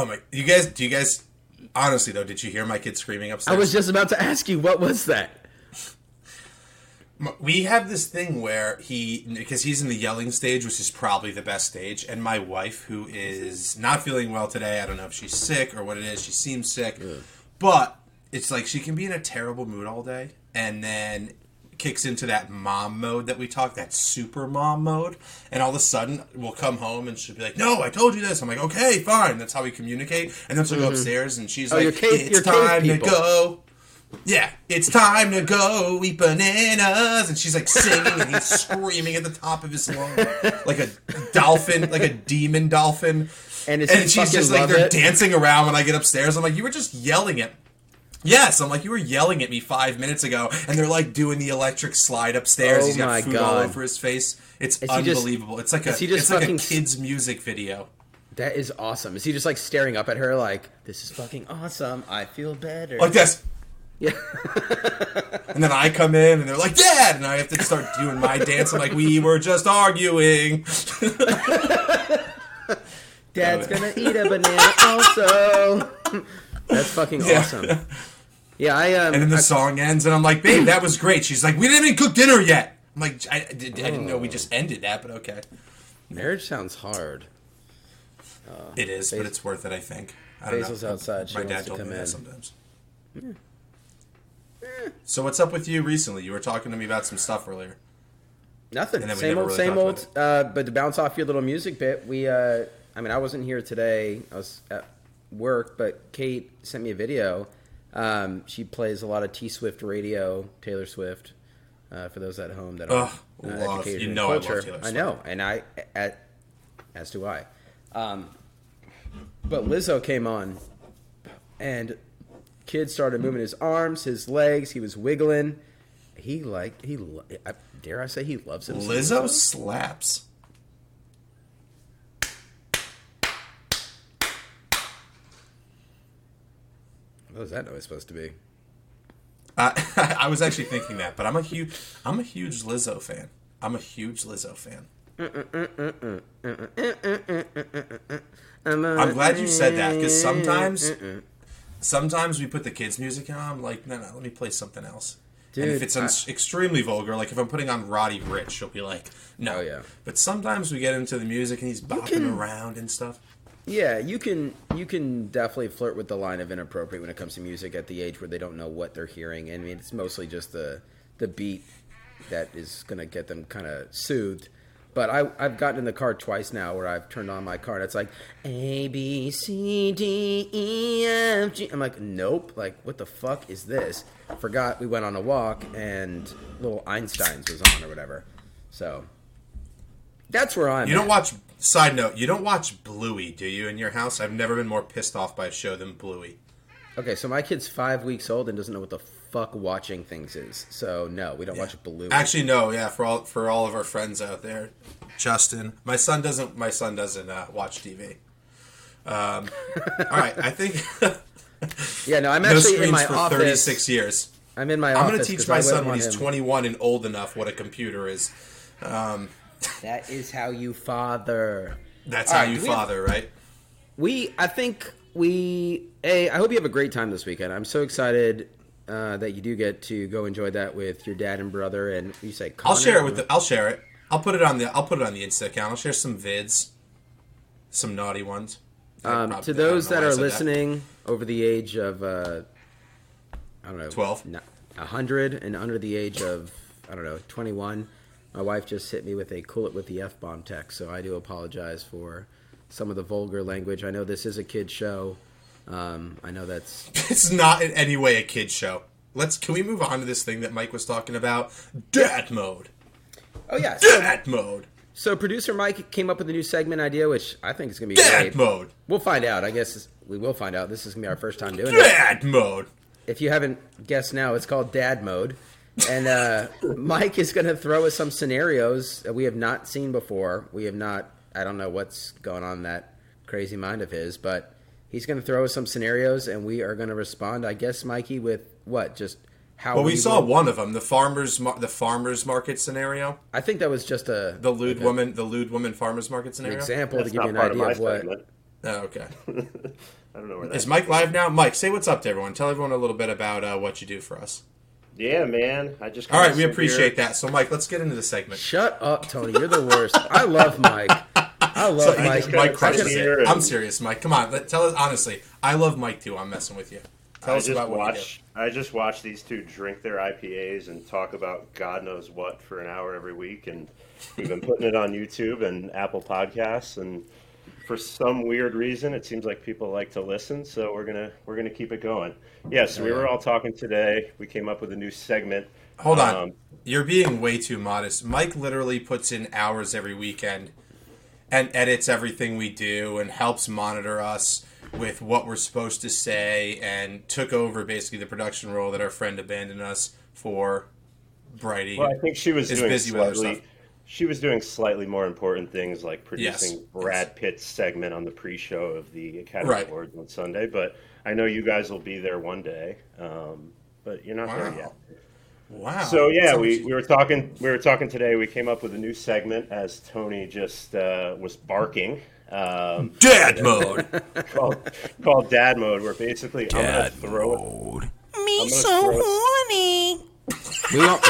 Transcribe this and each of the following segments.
Oh my! You guys, do you guys? Honestly though, did you hear my kid screaming upstairs? I was just about to ask you, what was that? We have this thing where he because he's in the yelling stage which is probably the best stage and my wife who is not feeling well today i don't know if she's sick or what it is she seems sick but it's like she can be in a terrible mood all day and then kicks into that mom mode that we talk that super mom mode and all of a sudden we'll come home and she'll be like no i told you this i'm like okay fine that's how we communicate and then she'll go upstairs and she's Oh, like cave- it's time to go yeah, it's time to go eat bananas, and she's like singing, and he's screaming at the top of his lungs, like a dolphin, like a demon dolphin. And, And she's just like they're it? dancing around when I get upstairs. I'm like, you were just yelling at. Yes, I'm like, you were yelling at me five minutes ago, and they're like doing the electric slide upstairs. Oh He's got food all over his face. It's Is he just- unbelievable. it's like a is he just it's like a fucking- kids music video. That is awesome. Is he just like staring up at her like, this is fucking awesome. I feel better. Like this. yeah. And then I come in and they're like, Dad! And I have to start doing my dance. I'm like, we were just arguing. Dad's gonna eat a banana also. That's fucking Yeah. awesome. Yeah, I um. And then the I- song ends and I'm like, babe, that was great. She's like, we didn't even cook dinner yet. I'm like, I, I, did- I didn't know we just ended that, but okay. marriage sounds hard. It is, but it's worth it, I think. I don't Basil's know. outside. She My dad to told come me in. that sometimes. So what's up with you recently? You were talking to me about some stuff earlier. Nothing. And then we Same old, really same old. Uh, but to bounce off your little music bit, we. Uh, I mean, I wasn't here today. I was at work, but Kate sent me a video. Um, she plays a lot of T Swift radio, Taylor Swift. Uh, for those at home that are Ugh, uh, educated you know I culture, Taylor I know, and I, at, as do I. Um, but Lizzo came on, and kid started moving his arms, his legs. He was wiggling. He like he. I, dare I say he loves it. Lizzo slaps. What was that noise supposed to be? I, I was actually thinking that, but I'm a huge, I'm a huge Lizzo fan. I'm a huge Lizzo fan. I'm glad you said that because sometimes, sometimes we put the kids' music on. I'm like, no, no, let me play something else. and if it's uns- extremely vulgar, like if I'm putting on Roddy Ricch, she'll be like, no. Oh, yeah. But sometimes we get into the music and he's bopping can- around and stuff. Yeah, you can you can definitely flirt with the line of inappropriate when it comes to music at the age where they don't know what they're hearing. I mean, it's mostly just the the beat that is going to get them kind of soothed. But I, I've gotten in the car twice now where I've turned on my car and it's like A B C D E F G. I'm like, nope. Like, what the fuck is this? Forgot we went on a walk and Little Einsteins was on or whatever. So that's where I'm. You don't at. watch. Side note: You don't watch Bluey, do you? In your house, I've never been more pissed off by a show than Bluey. Okay, so my kid's five weeks old and doesn't know what the fuck watching things is. So no, we don't watch Bluey. Actually, no. Yeah, for all for all of our friends out there, Justin, my son doesn't. My son doesn't uh, watch TV. Um, all right, I think yeah, no, I'm no actually in my for office. 36 years. I'm in my office. I'm going to teach my son when he's him- 21 and old enough what a computer is. That is how you father. That's All how right, you we have- father, right? We, I think we. Hey, I hope you have a great time this weekend. I'm so excited uh, that you do get to go enjoy that with your dad and brother. And you say, I'll share it with the. I'll share it. I'll put it on the. I'll put it on the Insta account. I'll share some vids, some naughty ones. Um, to those that are listening over the age of, uh, I don't know, 12? no, 100 and under the age of, I don't know, 21, my wife just hit me with a cool it with the F bomb text. So I do apologize for some of the vulgar language. I know this is a kid show. Um, I know that's. It's not in any way a kid show. Let's. Can we move on to this thing that Mike was talking about? Dad mode. Oh, yeah. So, Dad mode. so producer Mike came up with a new segment idea, which I think is going to be Dad great. mode. We'll find out. I guess we will find out. This is going to be our first time doing it. Dad mode. if you haven't guessed now, it's called Dad Mode. And uh, Mike is going to throw us some scenarios that we have not seen before. We have not, I don't know what's going on in that crazy mind of his, but he's going to throw us some scenarios and we are going to respond, I guess, Mikey, with what? Just how Well, we we saw would- one of them, the farmers, mar- the farmers market scenario, I think that was just a the lewd woman, the lewd woman farmers market an scenario. example That's to give you an part of idea of what. segment. Oh, okay. I don't know where that Is Mike live now? Mike, say what's up to everyone. Tell everyone a little bit about uh, what you do for us. Yeah, man. I just All right, we appreciate that. So, Mike, let's get into the segment. Shut up, Tony. You're the worst. I love Mike. I love So, Mike. Mike crushes it. and- I'm serious, Mike. Come on, let, tell us honestly. I love Mike too. I'm messing with you. Tell I us just about what watch. I just watch these two drink their IPAs and talk about God knows what for an hour every week, and we've been putting it on YouTube and Apple Podcasts, and for some weird reason, it seems like people like to listen, so we're gonna we're gonna keep it going. Yes, we were all talking today. We came up with a new segment. Hold on. Um, You're being way too modest. Mike literally puts in hours every weekend and edits everything we do and helps monitor us with what we're supposed to say and took over basically the production role that our friend abandoned us for Brighty. Well, I think she was is doing busy with slightly. stuff. She was doing slightly more important things like producing Yes. Brad Pitt's segment on the pre-show of the Academy Right. Awards on Sunday. But I know you guys will be there one day. Um, but you're not there yet. Wow. So yeah, That's we, we were talking. We were talking today. We came up with a new segment as Tony just uh, was barking. Um, Dad mode. called, called Dad Mode, where basically I'm gonna throw it. Me I'm gonna so throw it- horny. We won't,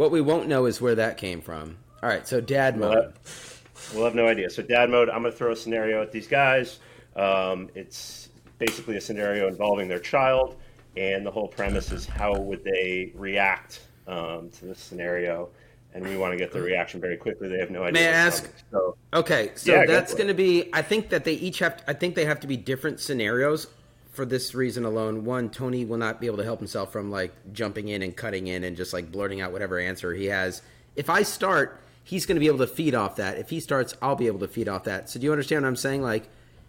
what we won't know is where that came from. All right, so dad mode. We'll have, we'll have no idea. So Dad Mode, I'm gonna throw a scenario at these guys. Um, it's basically a scenario involving their child, and the whole premise is how would they react um, to this scenario. And we want to get the reaction very quickly. They have no idea. May I ask- coming. So Okay, so Yeah, that's going to be. I think that they each have. To, I think they have to be different scenarios for this reason alone. One, Tony will not be able to help himself from like jumping in and cutting in and just like blurting out whatever answer he has. If I start, he's going to be able to feed off that. If he starts, I'll be able to feed off that. So do you understand what I'm saying? Like,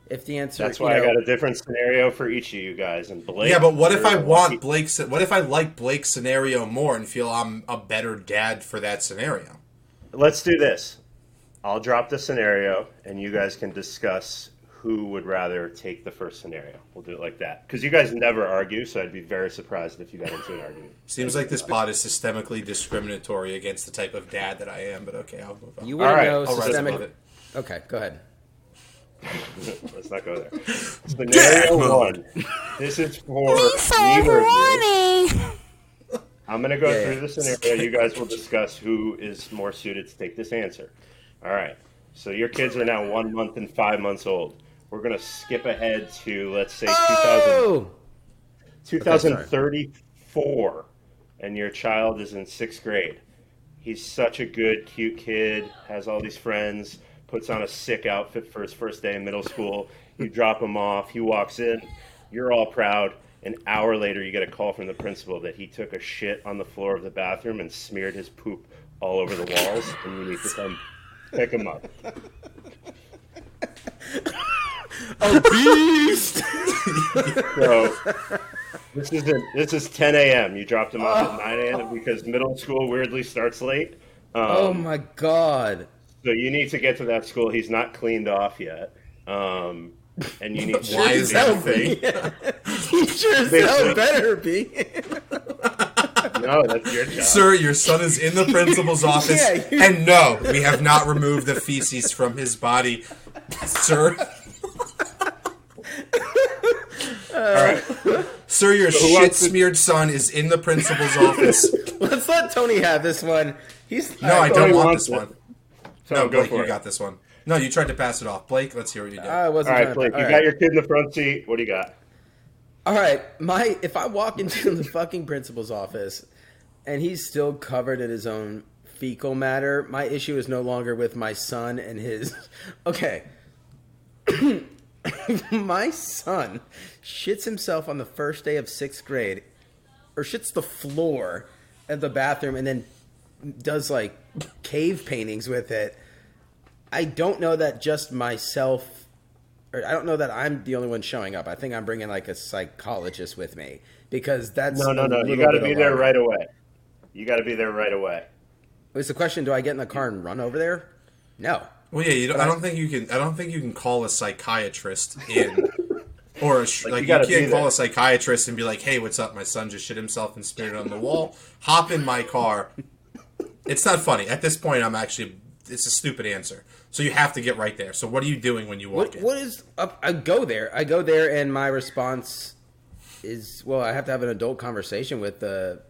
if the answer, That's you why know- I got a different scenario for each of you guys. And Blake, Yeah, but what if I want Blake's? What if I like Blake's scenario more and feel I'm a better dad for that scenario? Let's do this. I'll drop the scenario, and you guys can discuss who would rather take the first scenario. We'll do it like that because you guys never argue, so I'd be very surprised if you got into an argument. Seems like this pod is systemically discriminatory against the type of dad that I am, but okay, I'll move on. you All wouldn't right, know systemic. Okay, go ahead. Let's not go there. Scenario one. This is for Me neither of you. I'm going to go Yeah, through yeah. the scenario. You guys will discuss who is more suited to take this answer. All right. So your kids are now one month and five months old. We're going to skip ahead to, let's say, 2000, Oh, 2034, and your child is in sixth grade. He's such a good, cute kid, has all these friends, puts on a sick outfit for his first day in middle school. You drop him off, he walks in, you're all proud. An hour later, you get a call from the principal that he took a shit on the floor of the bathroom and smeared his poop all over the walls, and you need to come pick him up. a beast! So this is this is 10 a.m. You dropped him off at 9 a.m. because middle school weirdly starts late. Um, oh my god! So you need to get to that school. He's not cleaned off yet, um, and you need. to Why is that a thing? he sure as hell better be. No, that's your job. Sir, your son is in the principal's office, Yeah, and no, we have not removed the feces from his body, sir. All right. Sir, your who shit wants to- smeared son is in the principal's office. Let's let Tony have this one. He's No, I Tony don't want this it. one. So No, go Blake, for you it. got this one. No, you tried to pass it off. Blake, let's hear what you did. I wasn't All right, Blake. to. You all got your kid in the front seat. What do you got? All right, my if I walk into the fucking principal's office and he's still covered in his own fecal matter, my issue is no longer with my son and his. Okay, my son shits himself on the first day of sixth grade, or shits the floor at the bathroom, and then does like cave paintings with it. I don't know that just myself or I don't know that I'm the only one showing up. I think I'm bringing like a psychologist with me because that's No, no, no. You got to be there right away. You got to be there right away. It's the question: Do I get in the car and run over there? No. Well, yeah, you don't, I don't think you can. I don't think you can call a psychiatrist in, or a, sh- Like, like, you you, can't call a psychiatrist and be like, "Hey, what's up? My son just shit himself and smeared it on the wall. Hop in my car." It's not funny. At this point, I'm actually it's a stupid answer. So you have to get right there. So what are you doing when you walk What, in? what is up? I go there. I go there, and my response is, well, I have to have an adult conversation with the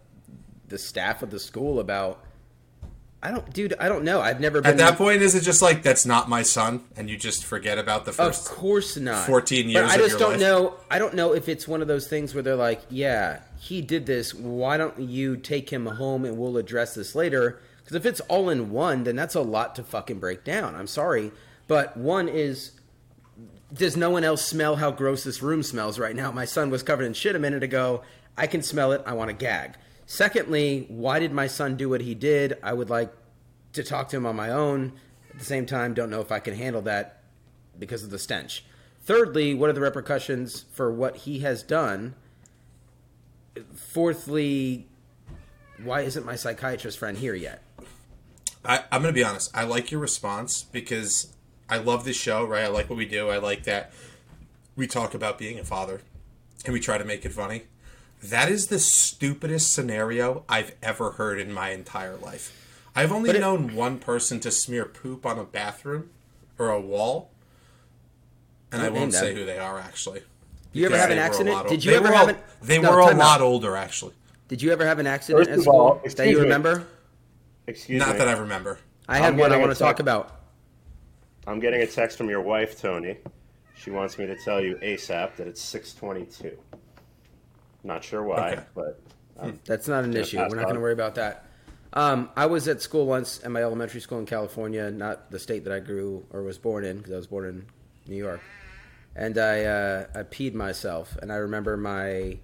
the staff of the school about. I don't, dude. I don't know. I've never been At that point, is it just like that's not my son, and you just forget about the first? Of course not. 14 But years I of just don't life. know. I don't know if it's one of those things where they're like, "Yeah, he did this. Why don't you take him home and we'll address this later?" Because if it's all in one, then that's a lot to fucking break down. I'm sorry, but one is. Does no one else smell how gross this room smells right now? My son was covered in shit a minute ago. I can smell it. I want to gag. Secondly, why did my son do what he did? I would like to talk to him on my own. At the same time, don't know if I can handle that because of the stench. Thirdly, what are the repercussions for what he has done? Fourthly, why isn't my psychiatrist friend here yet? I, I'm going to be honest. I like your response because I love this show, right? I like what we do. I like that we talk about being a father and we try to make it funny. That is the stupidest scenario I've ever heard in my entire life. I've only But it- known one person to smear poop on a bathroom or a wall, and I won't say them. who they are actually. You ever have an they were a accident? lot Did you ever have a- an- They No, were a lot out. older actually. Did you ever have an accident First at of school all, that excuse you me. remember? Excuse me. Not me. that I remember. I had one I want to talk about. I'm getting a text from your wife, Tony. She wants me to tell you ASAP that it's 622. Not sure why, Okay. but um, That's not an issue. We're not going to worry about that. Um, I was at school once at my elementary school in California, not the state that I grew or was born in, because I was born in New York. And I, uh, I peed myself, and I remember my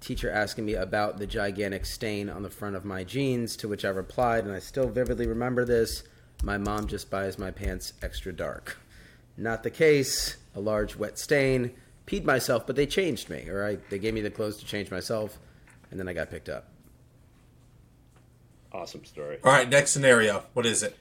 teacher asking me about the gigantic stain on the front of my jeans, to which I replied, and I still vividly remember this my mom just buys my pants extra dark. Not the case. A large wet stain. Peed myself, but they changed me, or I, they gave me the clothes to change myself, and then I got picked up. awesome story. All right, next scenario. What is it?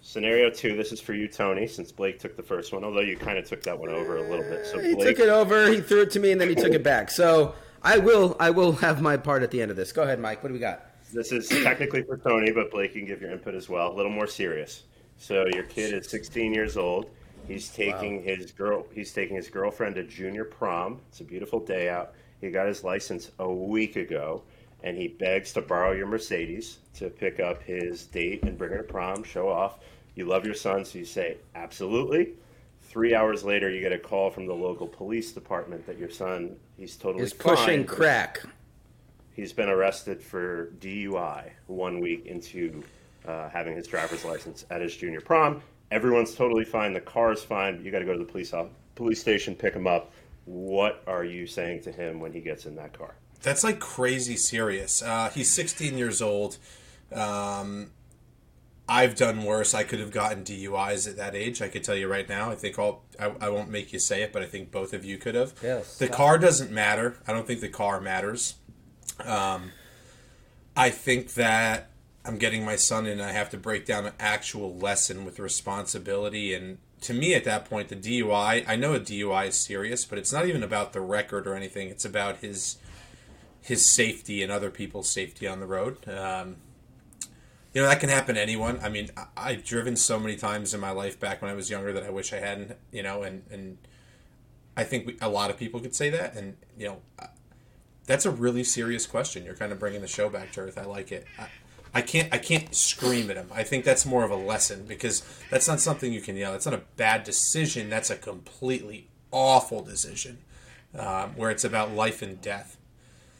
Scenario two. This is for you, Tony, since Blake took the first one. Although you kind of took that one over a little bit. So He Blake, took it over. He threw it to me, and then he took it back. So I will, I will have my part at the end of this. Go ahead, Mike. What do we got? this is technically for Tony, but Blake can give your input as well. A little more serious. So your kid is 16 years old. He's taking his girl. He's taking his girlfriend to junior prom. It's a beautiful day out. He got his license a week ago, and he begs to borrow your Mercedes to pick up his date and bring her to prom, show off. You love your son, so you say absolutely. Three hours later, you get a call from the local police department that your son he's totally Is pushing crack. He's been arrested for DUI one week into uh, having his driver's license at his junior prom. Everyone's totally fine. The car's fine. You got to go to the police off, police station, pick him up. What are you saying to him when he gets in that car? That's like crazy serious. Uh, he's 16 years old. Um, I've done worse. I could have gotten DUIs at that age. I could tell you right now. I think I'll. I, I won't make you say it, but I think both of you could have. Yes. The car doesn't matter. I don't think the car matters. Um, I think that I'm getting my son and I have to break down an actual lesson with responsibility. And to me, at that point, the DUI. I know a DUI is serious, but it's not even about the record or anything. It's about his his safety and other people's safety on the road. Um, you know that can happen to anyone. I mean, I, I've driven so many times in my life back when I was younger that I wish I hadn't. You know, and and I think we, a lot of people could say that. And you know, that's a really serious question. You're kind of bringing the show back to earth. I like it. I, I can't I can't scream at him. I think that's more of a lesson because that's not something you can yell. That's not a bad decision. That's a completely awful decision um, where it's about life and death.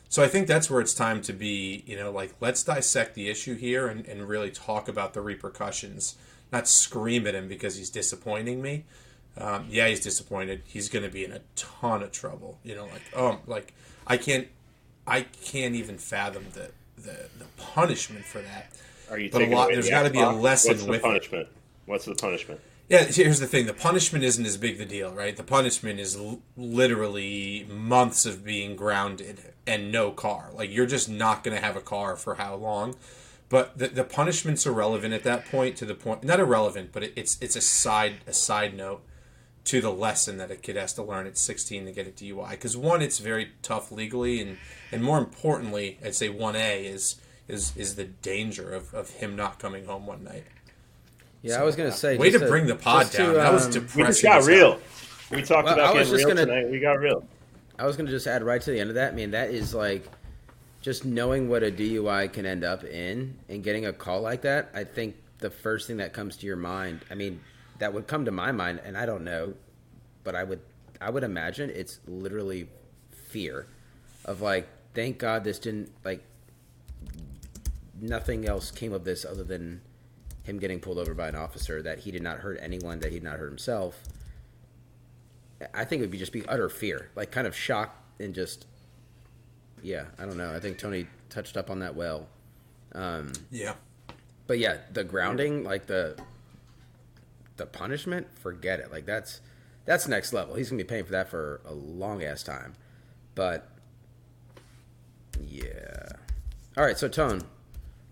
So I think that's where it's time to be, you know, like let's dissect the issue here and, and really talk about the repercussions, not scream at him because he's disappointing me. Um, yeah, he's disappointed. He's going to be in a ton of trouble. You know, like oh, like I can't, I can't even fathom the the, the punishment for that. Are you But a lot- there's the gotta be a lesson What's the with it. punishment? What's the punishment? Yeah, here's the thing: the punishment isn't as big the deal, right? The punishment is l- literally months of being grounded and no car. Like you're just not going to have a car for how long? But the, the punishment's irrelevant at that point. To the point, not irrelevant, but it, it's it's a side a side note to the lesson that a kid has to learn at 16 to get a DUI. Because one, it's very tough legally, and and more importantly, I'd say one A is is is the danger of, of him not coming home one night. Yeah, I was gonna say. Way just to bring the pod just to, down. that was um, depressing. We just got real. We talked Well, about getting real gonna- tonight. We got real. I was gonna just add right to the end of that. Man, that is like just knowing what a DUI can end up in and getting a call like that. I think the first thing that comes to your mind. I mean, that would come to my mind, and I don't know, but I would I would imagine it's literally fear of like, thank God this didn't like nothing else came of this other than him getting pulled over by an officer that he did not hurt anyone that he did not hurt himself I think it would be just be utter fear, like kind of shock and just, yeah, I don't know. I think Tony touched up on that well. Um, Yeah. but yeah, the grounding, like the the punishment, forget it. Like that's that's next level. He's gonna be paying for that for a long ass time. But yeah. All right, so Tone,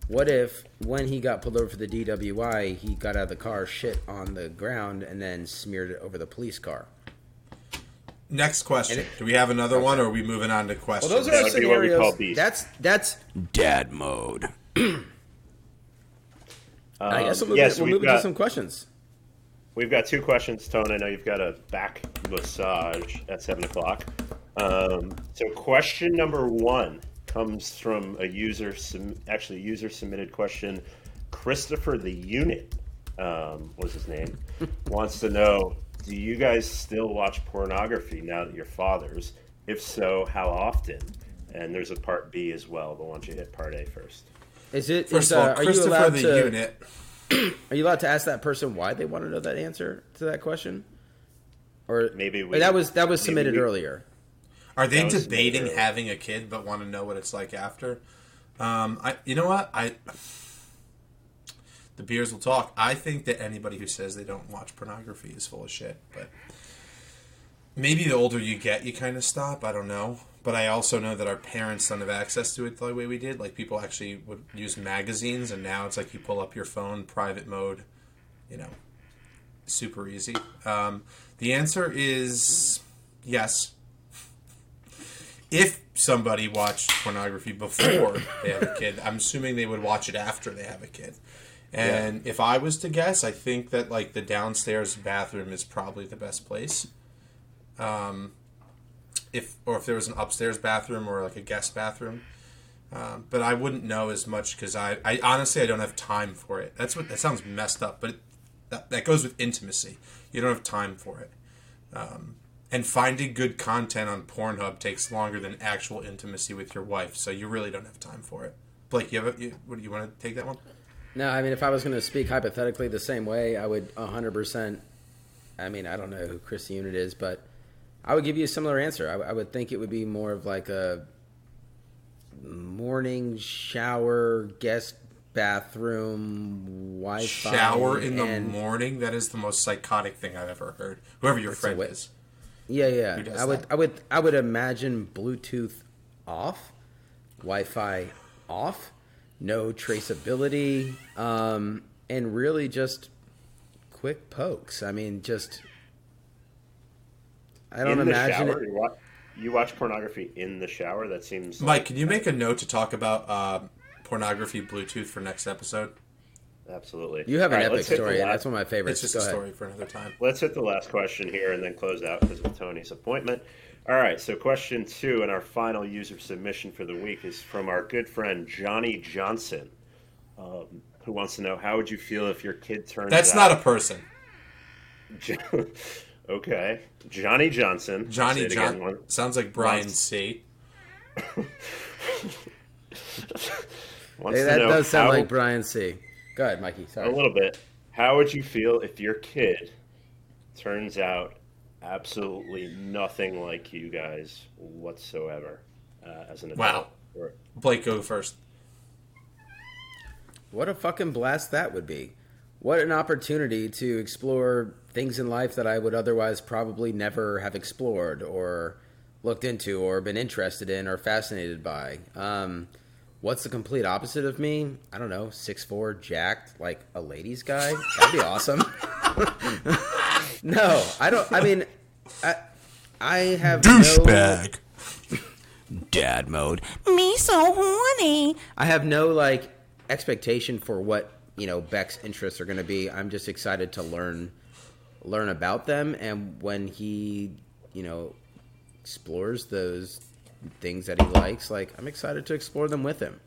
what if when he got pulled over for the DWI, he got out of the car, shit on the ground, and then smeared it over the police car? Next question. It- Do we have another one, or are we moving on to questions? Well, those That are would be what we scenarios. call. That's that's dad mode. I guess we'll move, um, yes, we'll we've move into some questions. We've got two questions, Tone. I know you've got a back massage at seven o'clock. Um, so, question number one comes from a user, actually, a user submitted question. Christopher the Unit um, was his name. wants to know: Do you guys still watch pornography now that you're fathers? If so, how often? And there's a part B as well, but why don't you hit part A first? Is it? First is, of all, uh, are you Christopher allowed the to? unit. Are you allowed to ask that person why they want to know that answer to that question? Or Maybe or we- that was that was submitted we- earlier. Are they debating having a kid but want to know what it's like after? Um, I, you know what? I the beers will talk. I think that anybody who says they don't watch pornography is full of shit. But maybe the older you get, you kind of stop. I don't know. But I also know that our parents don't have access to it the way we did. Like people actually would use magazines, and now it's like you pull up your phone, private mode. You know, super easy. Um, the answer is yes if somebody watched pornography before they have a kid, I'm assuming they would watch it after they have a kid. And if I was to guess, I think that like the downstairs bathroom is probably the best place. Um, if or if there was an upstairs bathroom or like a guest bathroom, um, but I wouldn't know as much because I, I honestly I don't have time for it. That's what that sounds messed up, but it, that that goes with intimacy. You don't have time for it and finding good content on Pornhub takes longer than actual intimacy with your wife, so you really don't have time for it. Blake, you have a, you, what, you want to take that one? No, I mean if I was going to speak hypothetically the same way, I would 100%. I mean I don't know who Chris Unit is, but I would give you a similar answer. I, I would think it would be more of like a morning shower, guest bathroom, Wi-Fi, Shower in the morning? That is the most psychotic thing I've ever heard. Whoever your friend wit- is. Yeah, yeah. I would, that? I would, I would imagine Bluetooth off, Wi-Fi off, no traceability, um, and really just quick pokes. I mean, just I don't in the imagine shower, it. you watch, you watch pornography in the shower. That seems Mike, can you make a note to talk about um, pornography Bluetooth for next episode? absolutely. You have an All right, epic let's hit the story, and last- that's one of my favorites. It's just Go a ahead. story for another time. Let's hit the last question here and then close out because of Tony's appointment. All right, so question two and our final user submission for the week is from our good friend Johnny Johnson, um, who wants to know how would you feel if your kid turned That's out... not a person. okay, Johnny Johnson. Johnny it again, John one- sounds like Brian Once. C. wants Hey, that know does sound like Brian C. Go ahead, Mikey. Sorry. A little bit. How would you feel if your kid turns out absolutely nothing like you guys whatsoever uh, as an adult? Wow. Or- Blake, go first. What a fucking blast that would be. What an opportunity to explore things in life that I would otherwise probably never have explored or looked into or been interested in or fascinated by. Um, what's the complete opposite of me? I don't know, six four, jacked, like a ladies guy? That'd be awesome. no, I don't, I mean, I, I have no Dad mode. Me so horny. I have no like expectation for what you know Beck's interests are going to be. I'm just excited to learn learn about them, and when he you know explores those things that he likes, like I'm excited to explore them with him.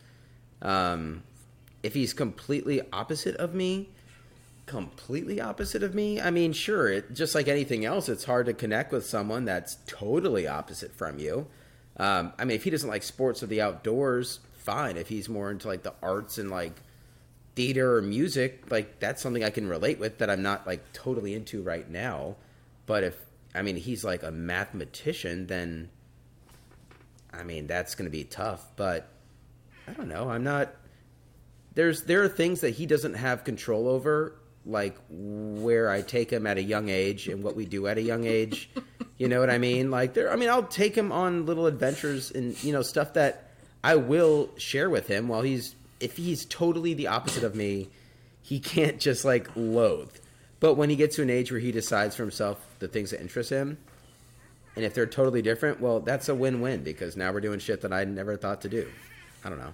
Um, if he's completely opposite of me, completely opposite of me, I mean, sure, it, just like anything else, it's hard to connect with someone that's totally opposite from you. Um, I mean, if he doesn't like sports or the outdoors, fine. If he's more into like the arts and like theater or music, like that's something I can relate with that I'm not like totally into right now. But if I mean he's like a mathematician, then I mean that's going to be tough. But I don't know. I'm not. There's there are things that he doesn't have control over, like where I take him at a young age and what we do at a young age. You know what I mean? Like there. I mean, I'll take him on little adventures and you know stuff that I will share with him while he's if he's totally the opposite of me, he can't just like loathe. But when he gets to an age where he decides for himself the things that interest him, and if they're totally different, well, that's a win-win because now we're doing shit that I never thought to do. I don't know.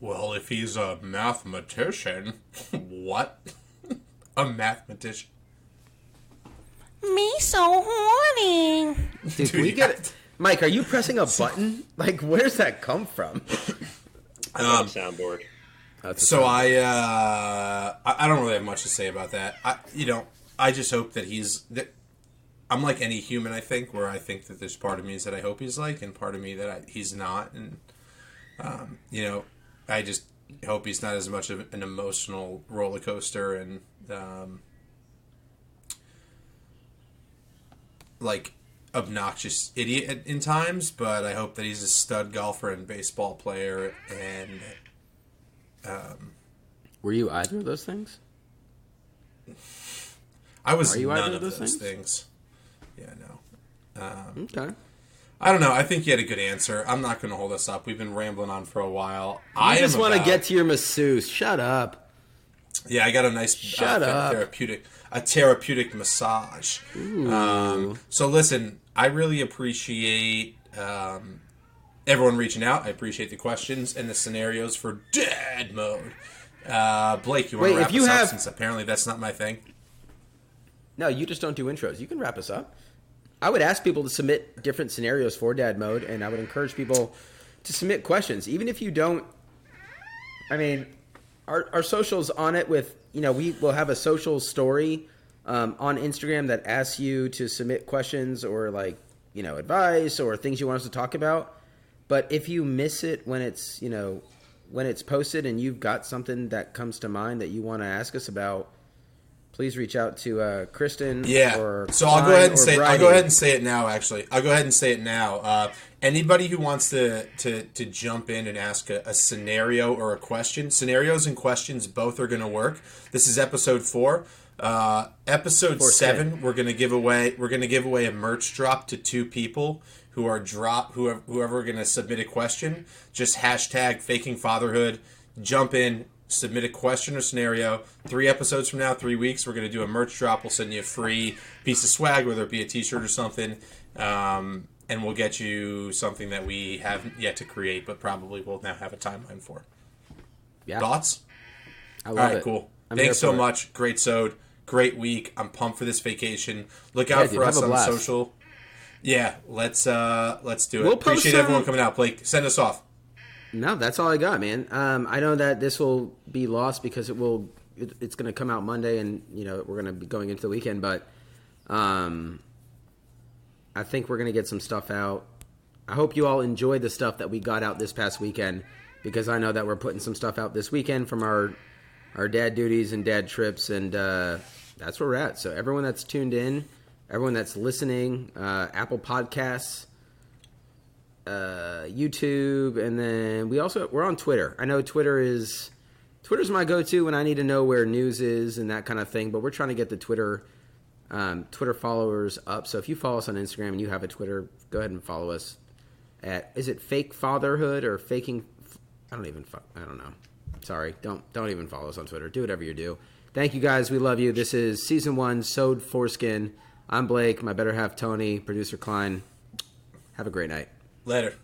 Well, if he's a mathematician, what? a mathematician. Me so horny. Dude, Dude, we you get got- Mike, are you pressing a button? Like, where's that come from? I got a soundboard. That's So. I, uh, I I don't really have much to say about that. I, you know, I just hope that he's that. I'm like any human, I think, where I think that there's part of me that I hope he's like, and part of me that I, he's not, and um, you know, I just hope he's not as much of an emotional roller coaster and um, like obnoxious idiot in times. But I hope that he's a stud golfer and baseball player and Were you either of those things? I was Are you none either of those, those things? Yeah, no. Okay. I don't know. I think you had a good answer. I'm not going to hold us up. We've been rambling on for a while. I I just want to get to your masseuse. Shut up. Yeah, I got a nice Shut uh, up. therapeutic a therapeutic massage. Um, so listen, I really appreciate um, everyone reaching out. I appreciate the questions and the scenarios for dad mode. Uh, Blake, you want Wait, to wrap if you us have- up since apparently that's not my thing. No, you just don't do intros. You can wrap us up. I would ask people to submit different scenarios for dad mode, and I would encourage people to submit questions, even if you don't. I mean, our our socials on it with you know we will have a social story um, on Instagram that asks you to submit questions or like you know advice or things you want us to talk about. But if you miss it when it's you know when it's posted and you've got something that comes to mind that you want to ask us about, please reach out to uh, Kristen. Yeah. Or so I'll go ahead and say I'll go ahead and say it now. Actually, I'll go ahead and say it now. Uh, anybody who wants to to to jump in and ask a, a scenario or a question, scenarios and questions both are going to work. This is episode four. Uh, episode Four, seven, ten. we're gonna give away we're gonna give away a merch drop to two people who are drop whoever whoever gonna submit a question. Just hashtag faking fatherhood. Jump in, submit a question or scenario. Three episodes from now, three weeks, we're gonna do a merch drop. We'll send you a free piece of swag, whether it be a T-shirt or something, um, and we'll get you something that we haven't yet to create, but probably will now have a timeline for. Yeah, Thoughts? I love right, it. cool. I'm Thanks so it. much. Great sode. Great week. I'm pumped for this vacation. Look out Yeah, dude, for us on blast. social. Yeah, let's uh let's do it. We'll Appreciate some- everyone coming out. Blake, send us off. No, that's all I got, man. Um, I know that this will be lost because it will. It, it's going to come out Monday, and you know we're going to be going into the weekend. But um, I think we're going to get some stuff out. I hope you all enjoyed the stuff that we got out this past weekend because I know that we're putting some stuff out this weekend from our our dad duties and dad trips, and uh, that's where we're at. So everyone that's tuned in, everyone that's listening, uh, Apple Podcasts uh, YouTube, and then we also we're on Twitter. I know Twitter is Twitter's my go-to when I need to know where news is and that kind of thing. But we're trying to get the Twitter um, Twitter followers up. So if you follow us on Instagram and you have a Twitter, go ahead and follow us at is it fake fatherhood or faking? I don't even. I don't know. Sorry, don't don't even follow us on Twitter. Do whatever you do. Thank you guys. We love you. This is season one. Sewed foreskin. I'm Blake. My better half Tony. Producer Klein. Have a great night. Later.